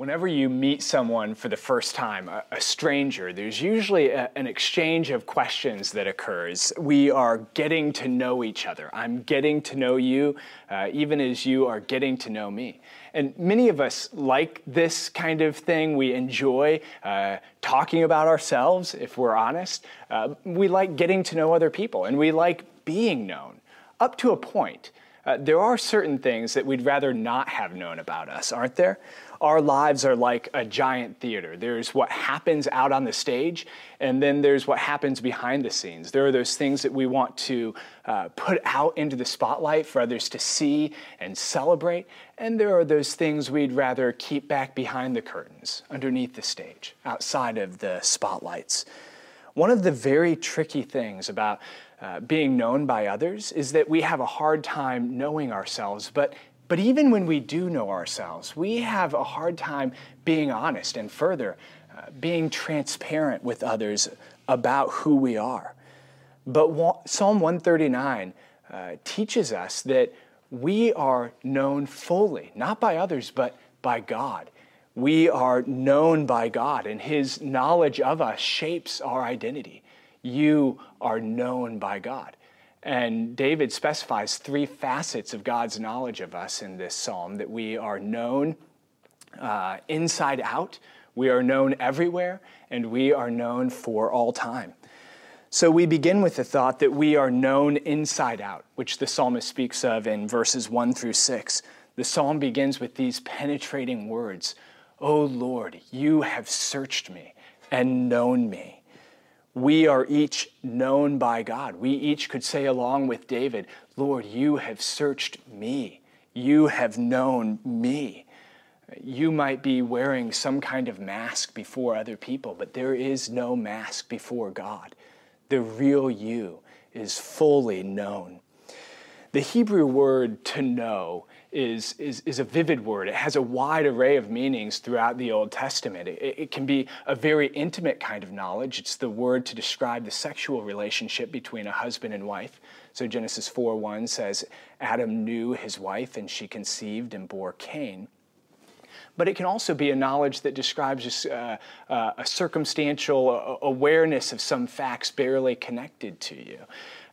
Whenever you meet someone for the first time, a, a stranger, there's usually a, an exchange of questions that occurs. We are getting to know each other. I'm getting to know you, uh, even as you are getting to know me. And many of us like this kind of thing. We enjoy uh, talking about ourselves, if we're honest. Uh, we like getting to know other people, and we like being known up to a point. Uh, there are certain things that we'd rather not have known about us, aren't there? Our lives are like a giant theater. There's what happens out on the stage, and then there's what happens behind the scenes. There are those things that we want to uh, put out into the spotlight for others to see and celebrate, and there are those things we'd rather keep back behind the curtains, underneath the stage, outside of the spotlights. One of the very tricky things about uh, being known by others is that we have a hard time knowing ourselves. But, but even when we do know ourselves, we have a hard time being honest and further, uh, being transparent with others about who we are. But Psalm 139 uh, teaches us that we are known fully, not by others, but by God. We are known by God, and His knowledge of us shapes our identity you are known by God. And David specifies three facets of God's knowledge of us in this psalm that we are known uh, inside out, we are known everywhere, and we are known for all time. So we begin with the thought that we are known inside out, which the psalmist speaks of in verses 1 through 6. The psalm begins with these penetrating words O Lord, you have searched me and known me we are each known by God. We each could say, along with David, Lord, you have searched me. You have known me. You might be wearing some kind of mask before other people, but there is no mask before God. The real you is fully known. The Hebrew word to know is, is, is a vivid word. It has a wide array of meanings throughout the Old Testament. It, it can be a very intimate kind of knowledge. It's the word to describe the sexual relationship between a husband and wife. So Genesis 4 1 says, Adam knew his wife, and she conceived and bore Cain but it can also be a knowledge that describes just, uh, uh, a circumstantial awareness of some facts barely connected to you.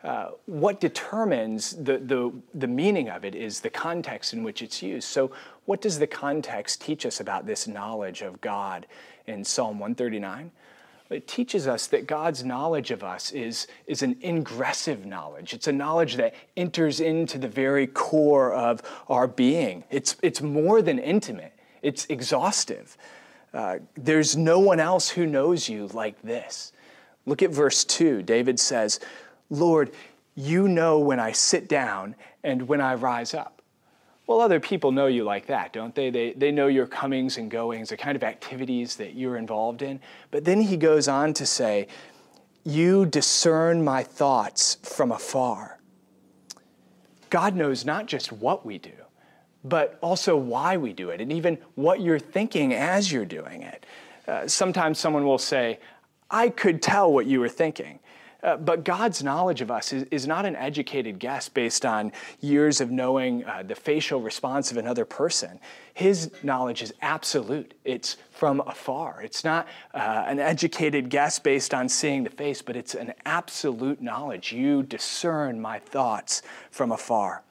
Uh, what determines the, the, the meaning of it is the context in which it's used. So, what does the context teach us about this knowledge of God in Psalm 139? It teaches us that God's knowledge of us is, is an ingressive knowledge. It's a knowledge that enters into the very core of our being. It's, it's more than intimate, it's exhaustive. Uh, there's no one else who knows you like this. Look at verse 2. David says, Lord, you know when I sit down and when I rise up. Well, other people know you like that, don't they? They, they know your comings and goings, the kind of activities that you're involved in. But then he goes on to say, You discern my thoughts from afar. God knows not just what we do, but also why we do it, and even what you're thinking as you're doing it. Uh, sometimes someone will say, I could tell what you were thinking. Uh, but God's knowledge of us is, is, not an educated guess based on years of knowing uh, the facial response of another person. His knowledge is absolute, it's from afar. It's not uh, an educated guess based on seeing the face, but it's an absolute knowledge. You discern my thoughts from afar.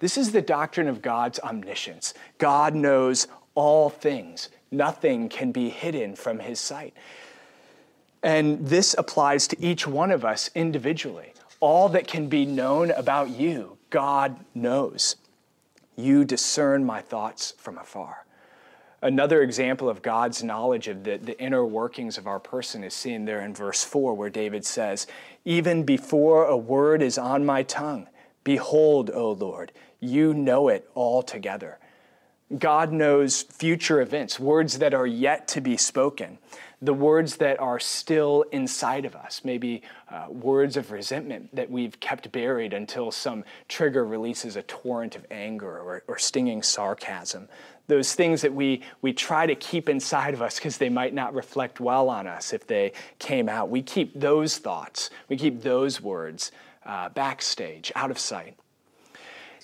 This is the doctrine of God's omniscience. God knows all things, nothing can be hidden from his sight. And this applies to each one of us individually. All that can be known about you, God knows. You discern my thoughts from afar. Another example of God's knowledge of the, the inner workings of our person is seen there in verse 4, where David says, Even before a word is on my tongue, behold, O Lord, you know it altogether. God knows future events, words that are yet to be spoken the words that are still inside of us, maybe uh, words of resentment that we've kept buried until some trigger releases a torrent of anger or, or stinging sarcasm. Those things that we, we try to keep inside of us because they might not reflect well on us if they came out. We keep those thoughts, we keep those words uh, backstage, out of sight.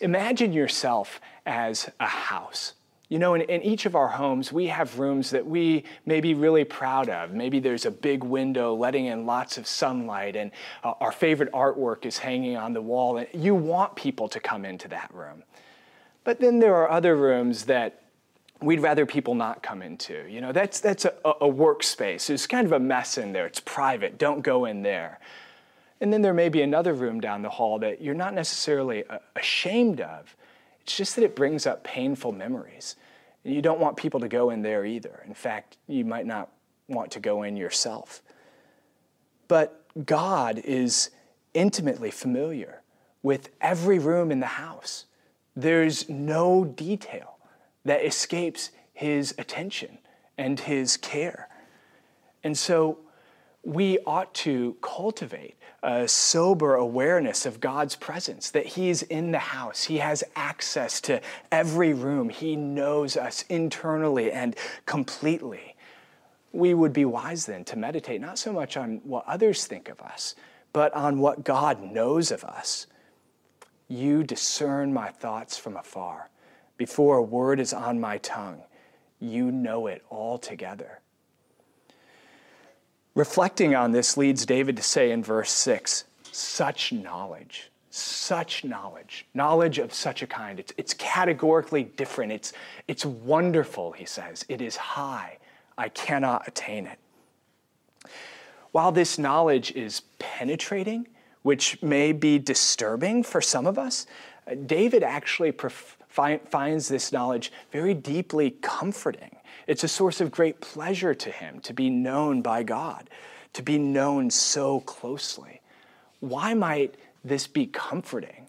Imagine yourself as a house You know, in, in, each of our homes, we have rooms that we may be really proud of. Maybe there's a big window letting in lots of sunlight, and uh, our favorite artwork is hanging on the wall, and you want people to come into that room. But then there are other rooms that we'd rather people not come into. You know, that's, that's a, a workspace. There's kind of a mess in there, it's private, don't go in there. And then there may be another room down the hall that you're not necessarily uh, ashamed of it's just that it brings up painful memories. You don't want people to go in there either. In fact, you might not want to go in yourself. But God is intimately familiar with every room in the house. There's no detail that escapes his attention and his care. And so we ought to cultivate a sober awareness of God's presence, that He's in the house. He has access to every room. He knows us internally and completely. We would be wise then to meditate not so much on what others think of us, but on what God knows of us. You discern my thoughts from afar. Before a word is on my tongue, you know it altogether. Reflecting on this leads David to say in verse 6 such knowledge, such knowledge, knowledge of such a kind. It's, it's categorically different. It's, it's wonderful, he says. It is high. I cannot attain it. While this knowledge is penetrating, which may be disturbing for some of us, David actually pref- finds this knowledge very deeply comforting. It's a source of great pleasure to him to be known by God, to be known so closely. Why might this be comforting?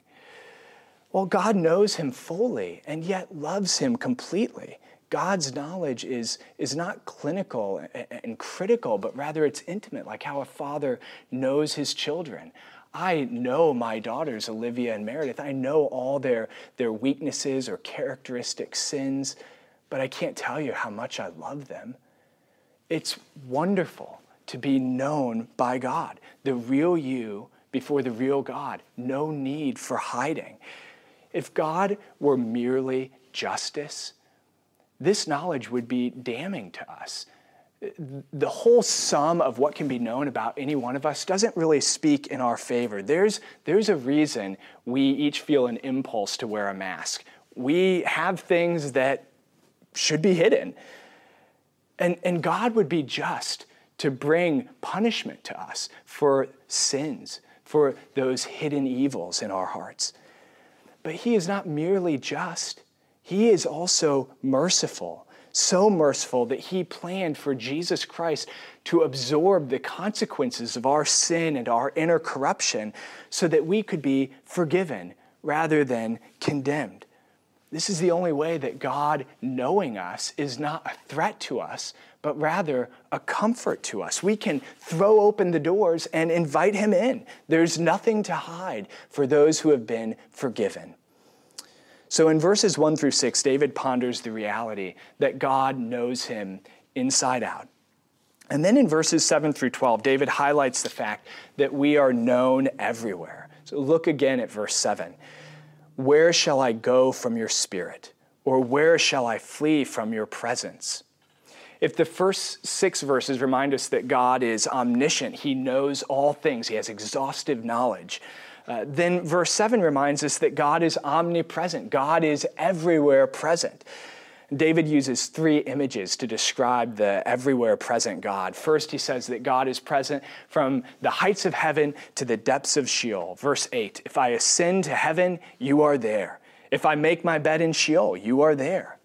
Well, God knows him fully and yet loves him completely. God's knowledge is, is not clinical and critical, but rather it's intimate, like how a father knows his children. I know my daughters, Olivia and Meredith. I know all their, their weaknesses or characteristic sins but I can't tell you how much I love them. It's wonderful to be known by God, the real you before the real God. No need for hiding. If God were merely justice, this knowledge would be damning to us. The whole sum of what can be known about any one of us doesn't really speak in our favor. There's, there's a reason we each feel an impulse to wear a mask. We have things that should be hidden. And, and God would be just to bring punishment to us for sins, for those hidden evils in our hearts. But He is not merely just, He is also merciful. So merciful that He planned for Jesus Christ to absorb the consequences of our sin and our inner corruption so that we could be forgiven rather than condemned. This is the only way that God, knowing us, is not a threat to us, but rather a comfort to us. We can throw open the doors and invite Him in. There's nothing to hide for those who have been forgiven. So in verses 1 through 6, David ponders the reality that God knows him inside out. And then in verses 7 through 12, David highlights the fact that we are known everywhere. So look again at verse 7. Where shall I go from your spirit? Or where shall I flee from your presence? If the first six verses remind us that God is omniscient, He knows all things, He has exhaustive knowledge, uh, then verse 7 reminds us that God is omnipresent, God is everywhere present. David uses three images to describe the everywhere present God. First, he says that God is present from the heights of heaven to the depths of Sheol. Verse 8 If I ascend to heaven, you are there. If I make my bed in Sheol, you are there.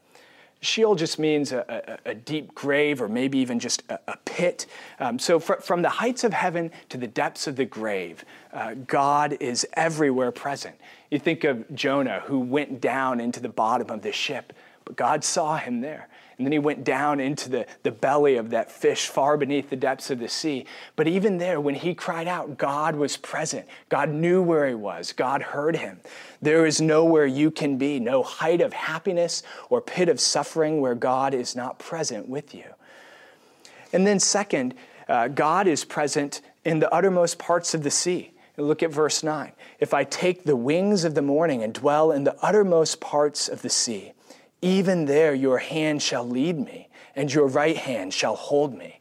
Sheol just means a, a, a, deep grave or maybe even just a, a pit. Um, so, fr- from the heights of heaven to the depths of the grave, uh, God is everywhere present. You think of Jonah, who went down into the bottom of the ship but God saw him there. And then he went down into the, the belly of that fish far beneath the depths of the sea. But even there, when he cried out, God was present. God knew where he was. God heard him. There is nowhere you can be, no height of happiness or pit of suffering where God is not present with you. And then, second, uh, God is present in the uttermost parts of the sea. Look at verse 9. If I take the wings of the morning and dwell in the uttermost parts of the sea, Even there, your hand shall lead me, and your right hand shall hold me.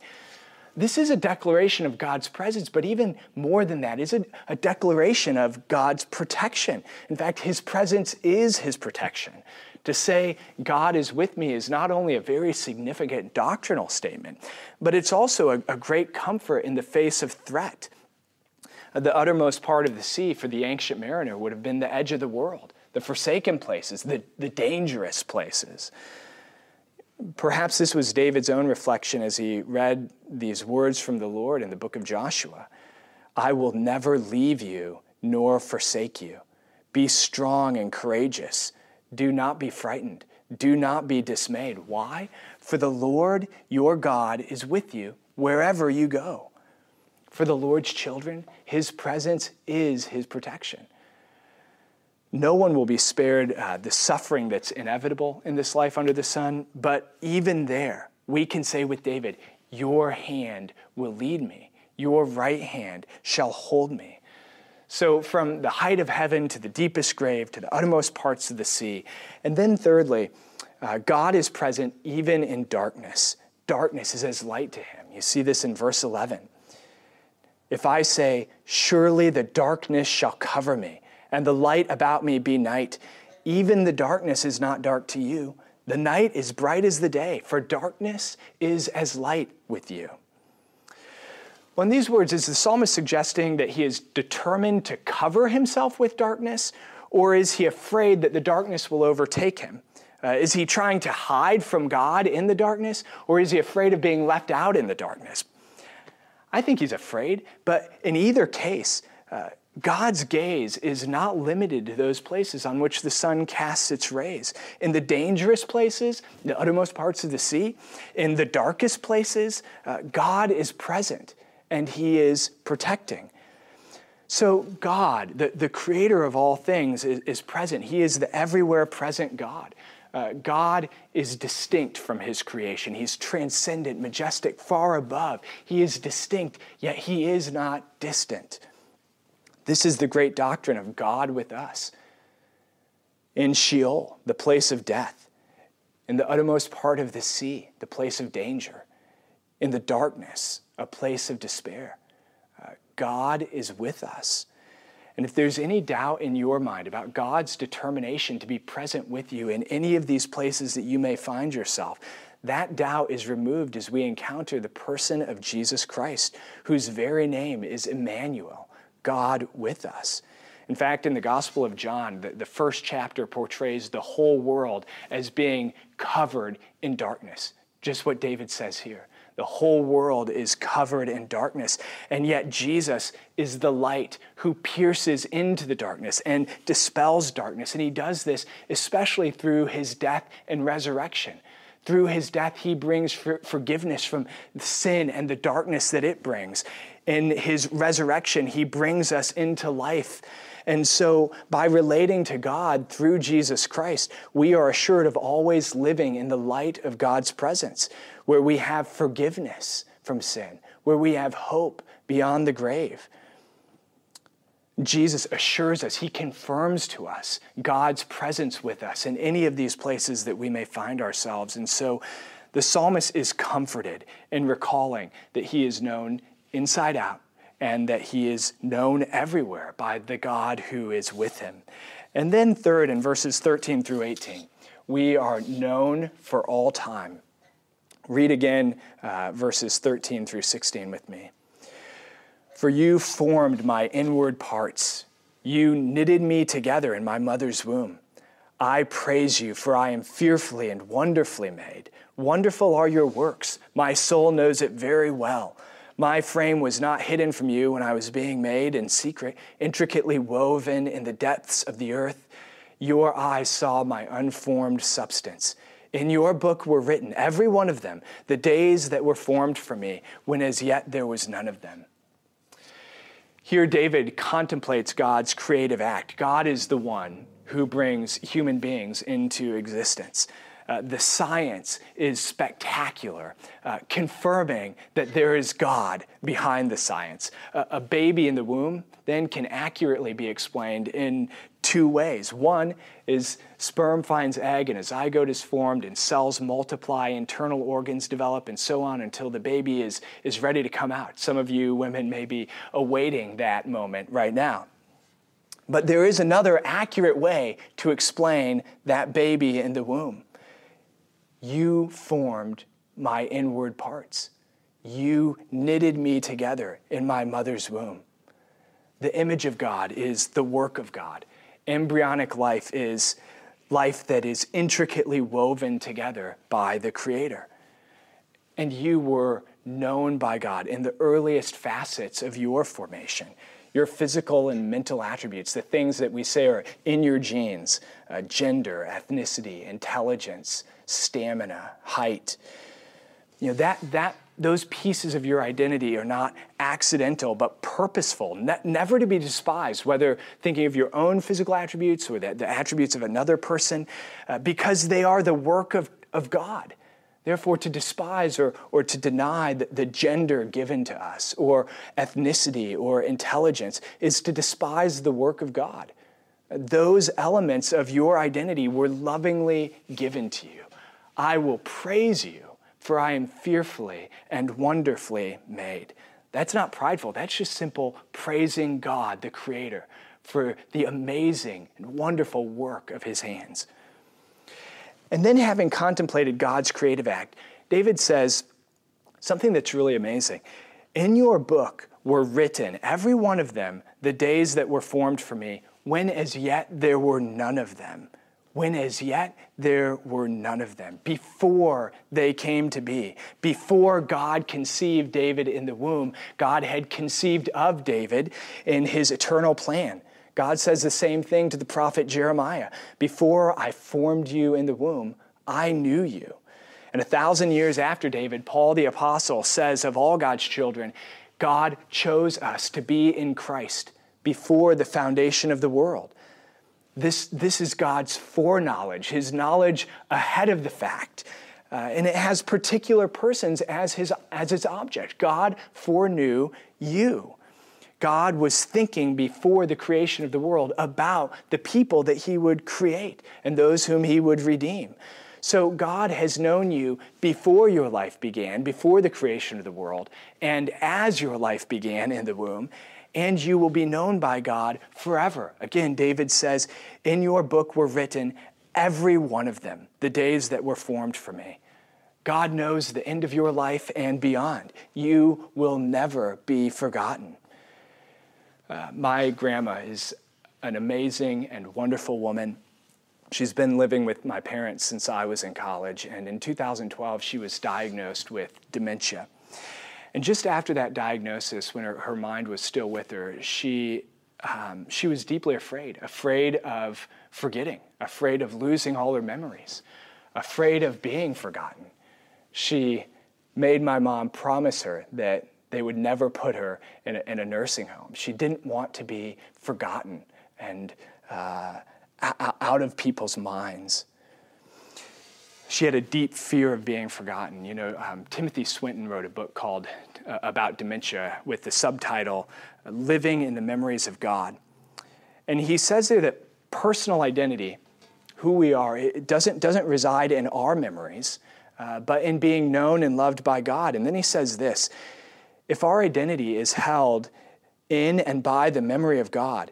This is a declaration of God's presence, but even more than that, is a, a declaration of God's protection. In fact, His presence is His protection. To say God is with me is not only a very significant doctrinal statement, but it's also a, a great comfort in the face of threat. The uttermost part of the sea for the ancient mariner would have been the edge of the world, the forsaken places, the, the dangerous places. Perhaps this was David's own reflection as he read these words from the Lord in the book of Joshua I will never leave you nor forsake you. Be strong and courageous. Do not be frightened. Do not be dismayed. Why? For the Lord your God is with you wherever you go. For the Lord's children, his presence is his protection. No one will be spared uh, the suffering that's inevitable in this life under the sun, but even there, we can say with David, Your hand will lead me, your right hand shall hold me. So, from the height of heaven to the deepest grave to the uttermost parts of the sea. And then, thirdly, uh, God is present even in darkness. Darkness is as light to him. You see this in verse 11. If I say, Surely the darkness shall cover me, and the light about me be night, even the darkness is not dark to you. The night is bright as the day, for darkness is as light with you. Well, in these words, is the psalmist suggesting that he is determined to cover himself with darkness, or is he afraid that the darkness will overtake him? Uh, is he trying to hide from God in the darkness, or is he afraid of being left out in the darkness? I think he's afraid, but in either case, uh, God's gaze is not limited to those places on which the sun casts its rays. In the dangerous places, the uttermost parts of the sea, in the darkest places, uh, God is present and he is protecting. So, God, the, the creator of all things, is, is present. He is the everywhere present God. Uh, God is distinct from his creation. He's transcendent, majestic, far above. He is distinct, yet he is not distant. This is the great doctrine of God with us. In Sheol, the place of death, in the uttermost part of the sea, the place of danger, in the darkness, a place of despair. Uh, God is with us. And if there's any doubt in your mind about God's determination to be present with you in any of these places that you may find yourself, that doubt is removed as we encounter the person of Jesus Christ, whose very name is Emmanuel, God with us. In fact, in the Gospel of John, the, the first chapter portrays the whole world as being covered in darkness, just what David says here. The whole world is covered in darkness. And yet, Jesus is the light who pierces into the darkness and dispels darkness. And he does this especially through his death and resurrection. Through his death, he brings forgiveness from sin and the darkness that it brings. In his resurrection, he brings us into life. And so, by relating to God through Jesus Christ, we are assured of always living in the light of God's presence where we have forgiveness from sin, where we have hope beyond the grave. Jesus assures us, he confirms to us God's presence with us in any of these places that we may find ourselves. And so the psalmist is comforted in recalling that he is known inside out and that he is known everywhere by the God who is with him. And then, third, in verses 13 through 18, we are known for all time Read again uh, verses 13 through 16 with me. For you formed my inward parts, you knitted me together in my mother's womb. I praise you, for I am fearfully and wonderfully made. Wonderful are your works. My soul knows it very well. My frame was not hidden from you when I was being made in secret, intricately woven in the depths of the earth. Your eyes saw my unformed substance in your book were written, every one of them, the days that were formed for me, when as yet there was none of them. Here, David contemplates God's creative act. God is the one who brings human beings into existence. Uh, the science is spectacular, uh, confirming that there is God behind the science. Uh, a baby in the womb then can accurately be explained in two ways. One is sperm finds egg and a zygote is formed and cells multiply, internal organs develop, and so on until the baby is, is ready to come out. Some of you women may be awaiting that moment right now. But there is another accurate way to explain that baby in the womb. You formed my inward parts. You knitted me together in my mother's womb. The image of God is the work of God. Embryonic life is life that is intricately woven together by the Creator. And you were known by God in the earliest facets of your formation your physical and mental attributes, the things that we say are in your genes uh, gender, ethnicity, intelligence, stamina, height. You know, that, that, those pieces of your identity are not accidental but purposeful, ne- never to be despised, whether thinking of your own physical attributes or the, the attributes of another person, uh, because they are the work of, of God. Therefore, to despise or, or to deny the, the, gender given to us, or ethnicity or intelligence, is to despise the work of God. Those elements of your identity were lovingly given to you. I will praise you, for I am fearfully and wonderfully made. That's not prideful, that's just simple praising God, the Creator, for the amazing and wonderful work of His hands. And then, having contemplated God's creative act, David says something that's really amazing. In your book were written, every one of them, the days that were formed for me, when as yet there were none of them. When as yet there were none of them. Before they came to be, before God conceived David in the womb, God had conceived of David in his eternal plan. God says the same thing to the prophet Jeremiah Before I formed you in the womb, I knew you. And a thousand years after David, Paul the Apostle says of all God's children, God chose us to be in Christ before the foundation of the world. This, this is God's foreknowledge, his knowledge ahead of the fact. Uh, and it has particular persons as, his, as its object. God foreknew you. God was thinking before the creation of the world about the people that he would create and those whom he would redeem. So God has known you before your life began, before the creation of the world, and as your life began in the womb, and you will be known by God forever. Again, David says, In your book were written every one of them, the days that were formed for me. God knows the end of your life and beyond. You will never be forgotten. Uh, my grandma is an amazing and wonderful woman. She's been living with my parents since I was in college, and in 2012, she was diagnosed with dementia. And just after that diagnosis, when her, her mind was still with her, she, um, she was deeply afraid afraid of forgetting, afraid of losing all her memories, afraid of being forgotten. She made my mom promise her that they would never put her in a, in a nursing home. She didn't want to be forgotten and uh, out of people's minds. She had a deep fear of being forgotten. You know, um, Timothy Swinton wrote a book called uh, about dementia with the subtitle "Living in the Memories of God," and he says there that personal identity, who we are, it doesn't doesn't reside in our memories, uh, but in being known and loved by God. And then he says this if our identity is held in and by the memory of God,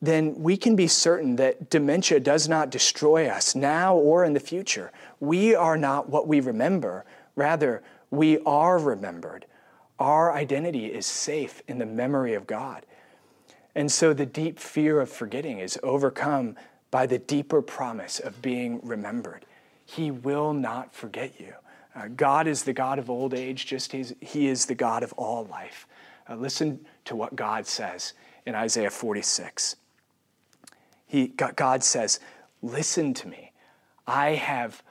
then we can be certain that dementia does not destroy us now or in the future. We are not what we remember, rather, we are remembered. Our identity is safe in the memory of God. And so the deep fear of forgetting is overcome by the deeper promise of being remembered. He will not forget you. Uh, God is the God of old age, just as He is the God of all life. Uh, listen to what God says in Isaiah 46. He, God says, Listen to me. I have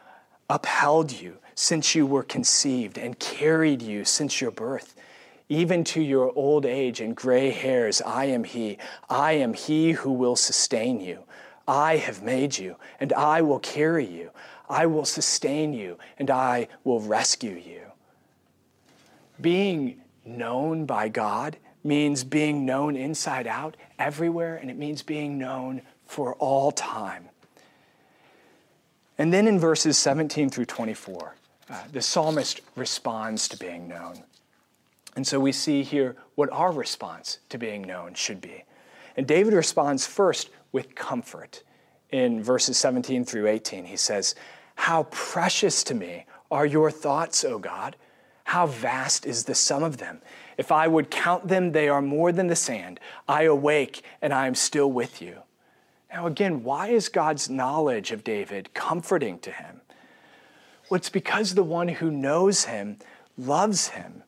upheld you since you were conceived and carried you since your birth. Even to your old age and gray hairs, I am He. I am He who will sustain you. I have made you, and I will carry you. I will sustain you and I will rescue you. Being known by God means being known inside out everywhere, and it means being known for all time. And then in verses 17 through 24, uh, the psalmist responds to being known. And so we see here what our response to being known should be. And David responds first with comfort. In verses 17 through 18, he says, How precious to me are your thoughts, O God! How vast is the sum of them! If I would count them, they are more than the sand. I awake and I am still with you. Now, again, why is God's knowledge of David comforting to him? Well, it's because the one who knows him loves him.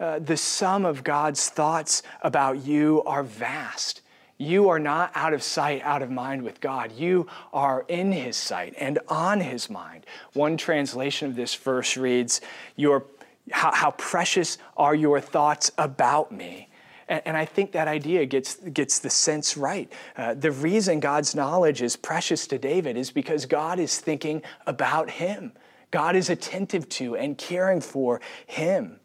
Uh, the sum of God's thoughts about you are vast. You are not out of sight, out of mind with God. You are in His sight and on His mind. One translation of this verse reads, Your how, how precious are your thoughts about me? And, and I think that idea gets, gets the sense right. Uh, the reason God's knowledge is precious to David is because God is thinking about him. God is attentive to and caring for him.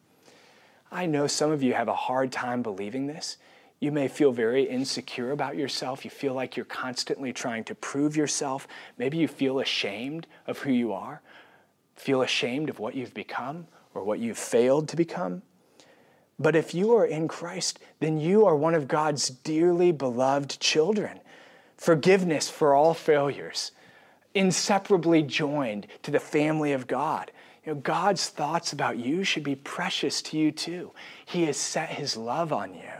I know some of you have a hard time believing this. You may feel very insecure about yourself. You feel like you're constantly trying to prove yourself. Maybe you feel ashamed of who you are, feel ashamed of what you've become or what you've failed to become. But if you are in Christ, then you are one of God's dearly beloved children. Forgiveness for all failures, inseparably joined to the family of God. You know, God's thoughts about you should be precious to you too. He has set his love on you.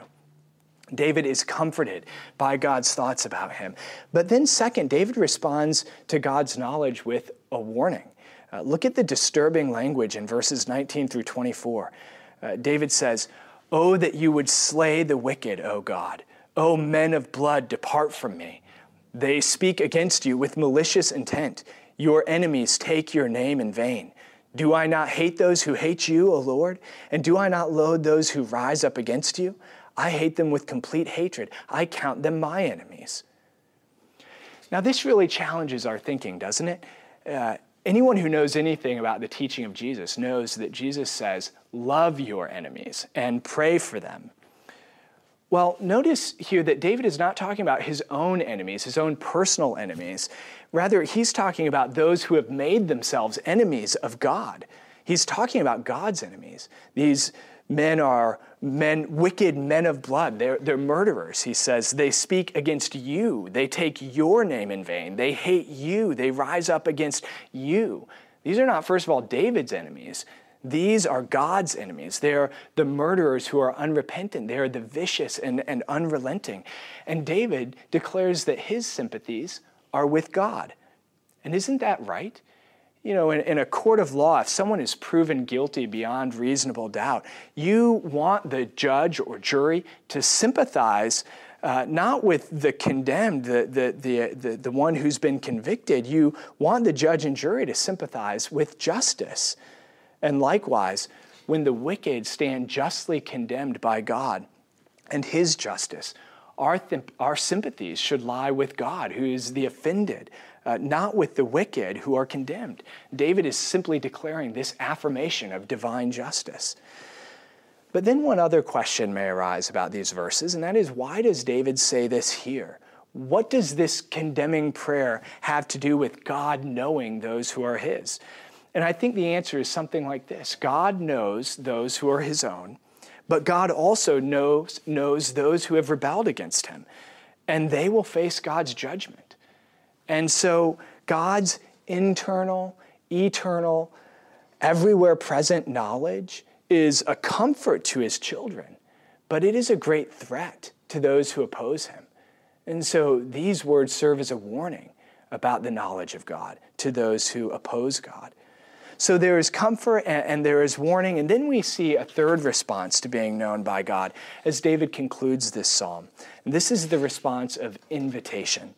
David is comforted by God's thoughts about him. But then, second, David responds to God's knowledge with a warning. Uh, look at the disturbing language in verses 19 through 24. Uh, David says, Oh, that you would slay the wicked, O God. O men of blood, depart from me. They speak against you with malicious intent. Your enemies take your name in vain. Do I not hate those who hate you, O Lord? And do I not loathe those who rise up against you? I hate them with complete hatred. I count them my enemies. Now, this really challenges our thinking, doesn't it? Uh, Anyone who knows anything about the teaching of Jesus knows that Jesus says, Love your enemies and pray for them. Well, notice here that David is not talking about his own enemies, his own personal enemies. Rather, he's talking about those who have made themselves enemies of God. He's talking about God's enemies. These men are men, wicked men of blood. They're, they're murderers. He says, they speak against you. They take your name in vain. They hate you. They rise up against you. These are not, first of all, David's enemies. These are God's enemies. They're the murderers who are unrepentant. They are the vicious and, and unrelenting. And David declares that his sympathies are with God. And isn't that right? you know, in, in, a court of law, if someone is proven guilty beyond reasonable doubt, you want the judge or jury to sympathize uh, not with the condemned, the, the, the, the, the one who's been convicted. You want the judge and jury to sympathize with justice. And likewise, when the wicked stand justly condemned by God and his justice, our, th- our sympathies should lie with God, who is the offended, uh, not with the wicked who are condemned. David is simply declaring this affirmation of divine justice. But then one other question may arise about these verses, and that is why does David say this here? What does this condemning prayer have to do with God knowing those who are his? And I think the answer is something like this God knows those who are his own, but God also knows, knows those who have rebelled against him, and they will face God's judgment. And so God's internal, eternal, everywhere present knowledge is a comfort to his children, but it is a great threat to those who oppose him. And so these words serve as a warning about the knowledge of God to those who oppose God. So there is comfort and, there is warning. And then we see a third response to being known by God as David concludes this psalm. And this is the response of invitation.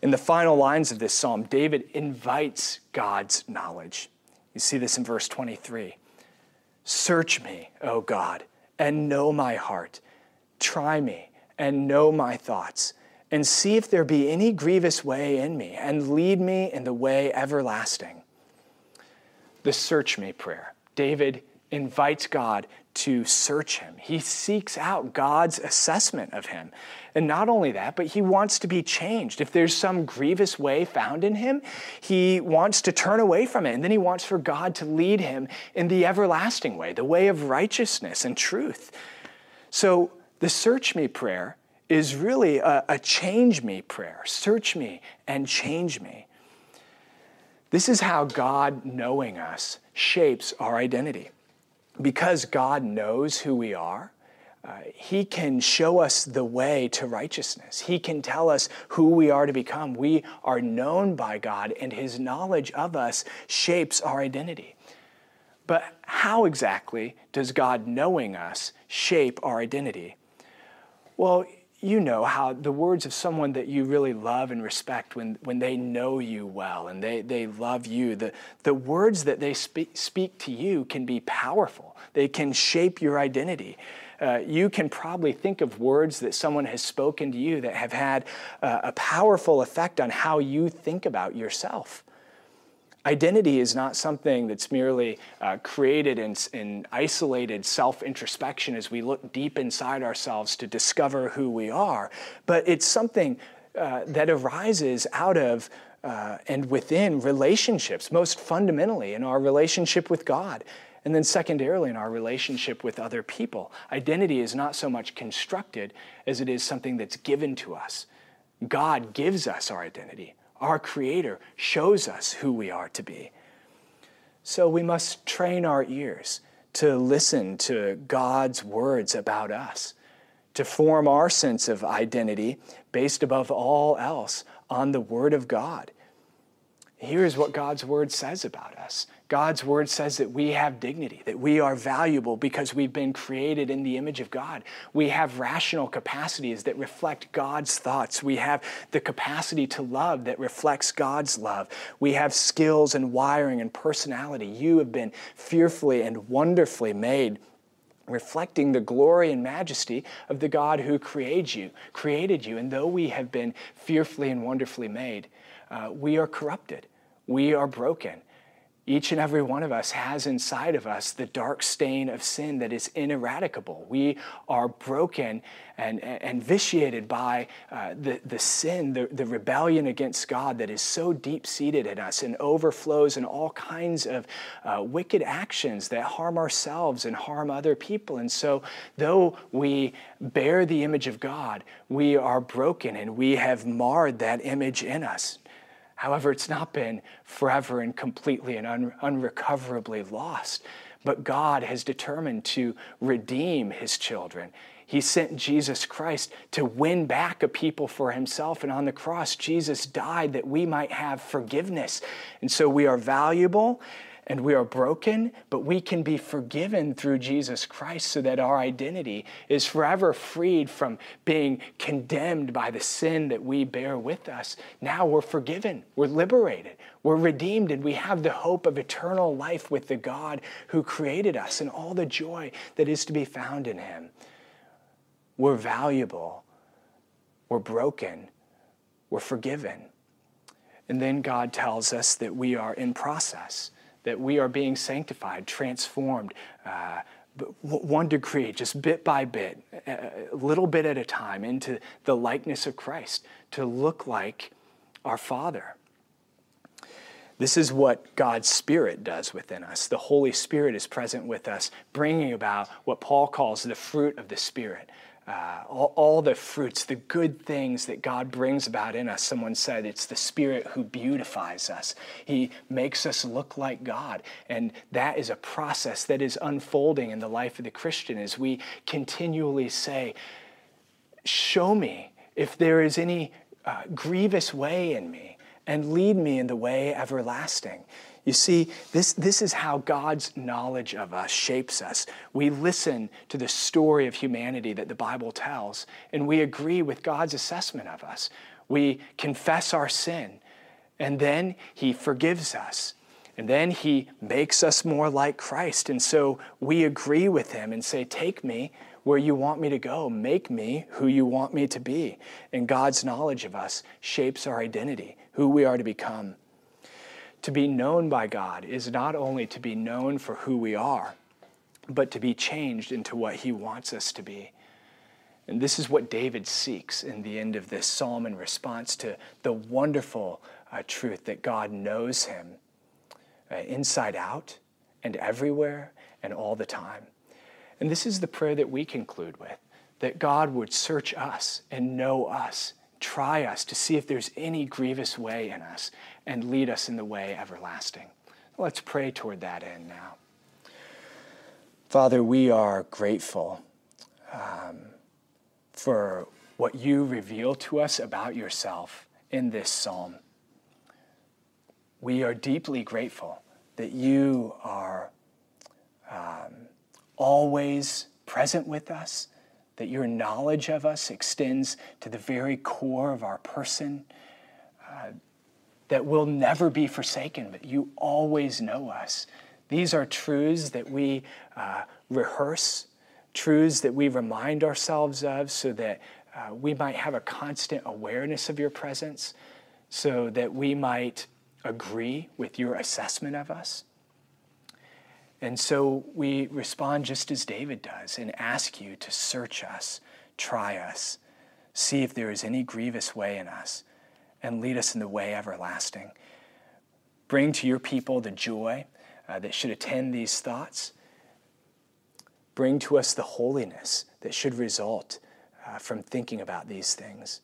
In the final lines of this psalm, David invites God's knowledge. You see this in verse 23. Search me, O God, and know my heart. Try me and know my thoughts, and see if there be any grievous way in me, and lead me in the way everlasting. The search me prayer. David invites God to search him. He seeks out God's assessment of him. And not only that, but he wants to be changed. If there's some grievous way found in him, he wants to turn away from it. And then he wants for God to lead him in the everlasting way, the way of righteousness and truth. So the search me prayer is really a, a change me prayer. Search me and change me. This is how God knowing us shapes our identity because God knows who we are, uh, He can show us the way to righteousness. He can tell us who we are to become. We are known by God, and His knowledge of us shapes our identity. But how exactly does God knowing us shape our identity? Well, you know how the words of someone that you really love and respect when, when they know you well and they, they love you, the, the words that they speak, speak to you can be powerful. They can shape your identity. Uh, you can probably think of words that someone has spoken to you that have had uh, a powerful effect on how you think about yourself. Identity is not something that's merely uh, created in, in isolated self introspection as we look deep inside ourselves to discover who we are, but it's something uh, that arises out of uh, and within relationships, most fundamentally in our relationship with God. And then, secondarily, in our relationship with other people. Identity is not so much constructed as it is something that's given to us. God gives us our identity our Creator shows us who we are to be. So we must train our ears to listen to God's words about us, to form our sense of identity based above all else on the Word of God. Here's what God's Word says about us God's word says that we have dignity, that we are valuable because we've been created in the image of God. We have rational capacities that reflect God's thoughts. We have the capacity to love that reflects God's love. We have skills and wiring and personality. You have been fearfully and wonderfully made reflecting the glory and majesty of the God who created you, created you. And though we have been fearfully and wonderfully made, uh, we are corrupted. We are broken. Each and every one of us has inside of us the dark stain of sin that is ineradicable. We are broken and, and vitiated by uh, the, the sin, the, the rebellion against God that is so deep seated in us and overflows in all kinds of uh, wicked actions that harm ourselves and harm other people. And so, though we bear the image of God, we are broken and we have marred that image in us. However, it's not been forever and completely and un- unrecoverably lost. But God has determined to redeem his children. He sent Jesus Christ to win back a people for himself. And on the cross, Jesus died that we might have forgiveness. And so we are valuable and we are broken, but we can be forgiven through Jesus Christ so that our identity is forever freed from being condemned by the sin that we bear with us. Now we're forgiven, we're liberated, we're redeemed, and we have the hope of eternal life with the God who created us and all the joy that is to be found in Him. We're valuable, we're broken, we're forgiven. And then God tells us that we are in process that we are being sanctified, transformed, uh, one degree, just bit by bit, a little bit at a time, into the likeness of Christ to look like our Father. This is what God's Spirit does within us. The Holy Spirit is present with us, bringing about what Paul calls the fruit of the Spirit uh, all, all, the fruits, the good things that God brings about in us. Someone said it's the Spirit who beautifies us. He makes us look like God. And that is a process that is unfolding in the life of the Christian as we continually say, Show me if there is any uh, grievous way in me and lead me in the way everlasting. You see, this, this is how God's knowledge of us shapes us. We listen to the story of humanity that the Bible tells, and we agree with God's assessment of us. We confess our sin, and then He forgives us. And then he makes us more like Christ. And so we agree with him and say, Take me where you want me to go. Make me who you want me to be. And God's knowledge of us shapes our identity, who we are to become. To be known by God is not only to be known for who we are, but to be changed into what He wants us to be. And this is what David seeks in the end of this psalm in response to the wonderful uh, truth that God knows him uh, inside out and everywhere and all the time. And this is the prayer that we conclude with that God would search us and know us, try us to see if there's any grievous way in us, and lead us in the way everlasting. Let's pray toward that end now. Father, we are grateful um, for what you reveal to us about yourself in this psalm. We are deeply grateful that you are um, always present with us, that your knowledge of us extends to the very core of our person, that we'll never be forsaken, but you always know us. These are truths that we uh, rehearse, truths that we remind ourselves of so that uh, we might have a constant awareness of your presence, so that we might agree with your assessment of us. And so we respond just as David does and ask you to search us, try us, see if there is any grievous way in us, and lead us in the way everlasting. Bring to your people the joy uh, that should attend these thoughts. Bring to us the holiness that should result uh, from thinking about these things.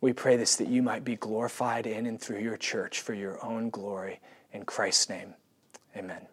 We pray this that you might be glorified in and through your church for your own glory. In Christ's name, amen.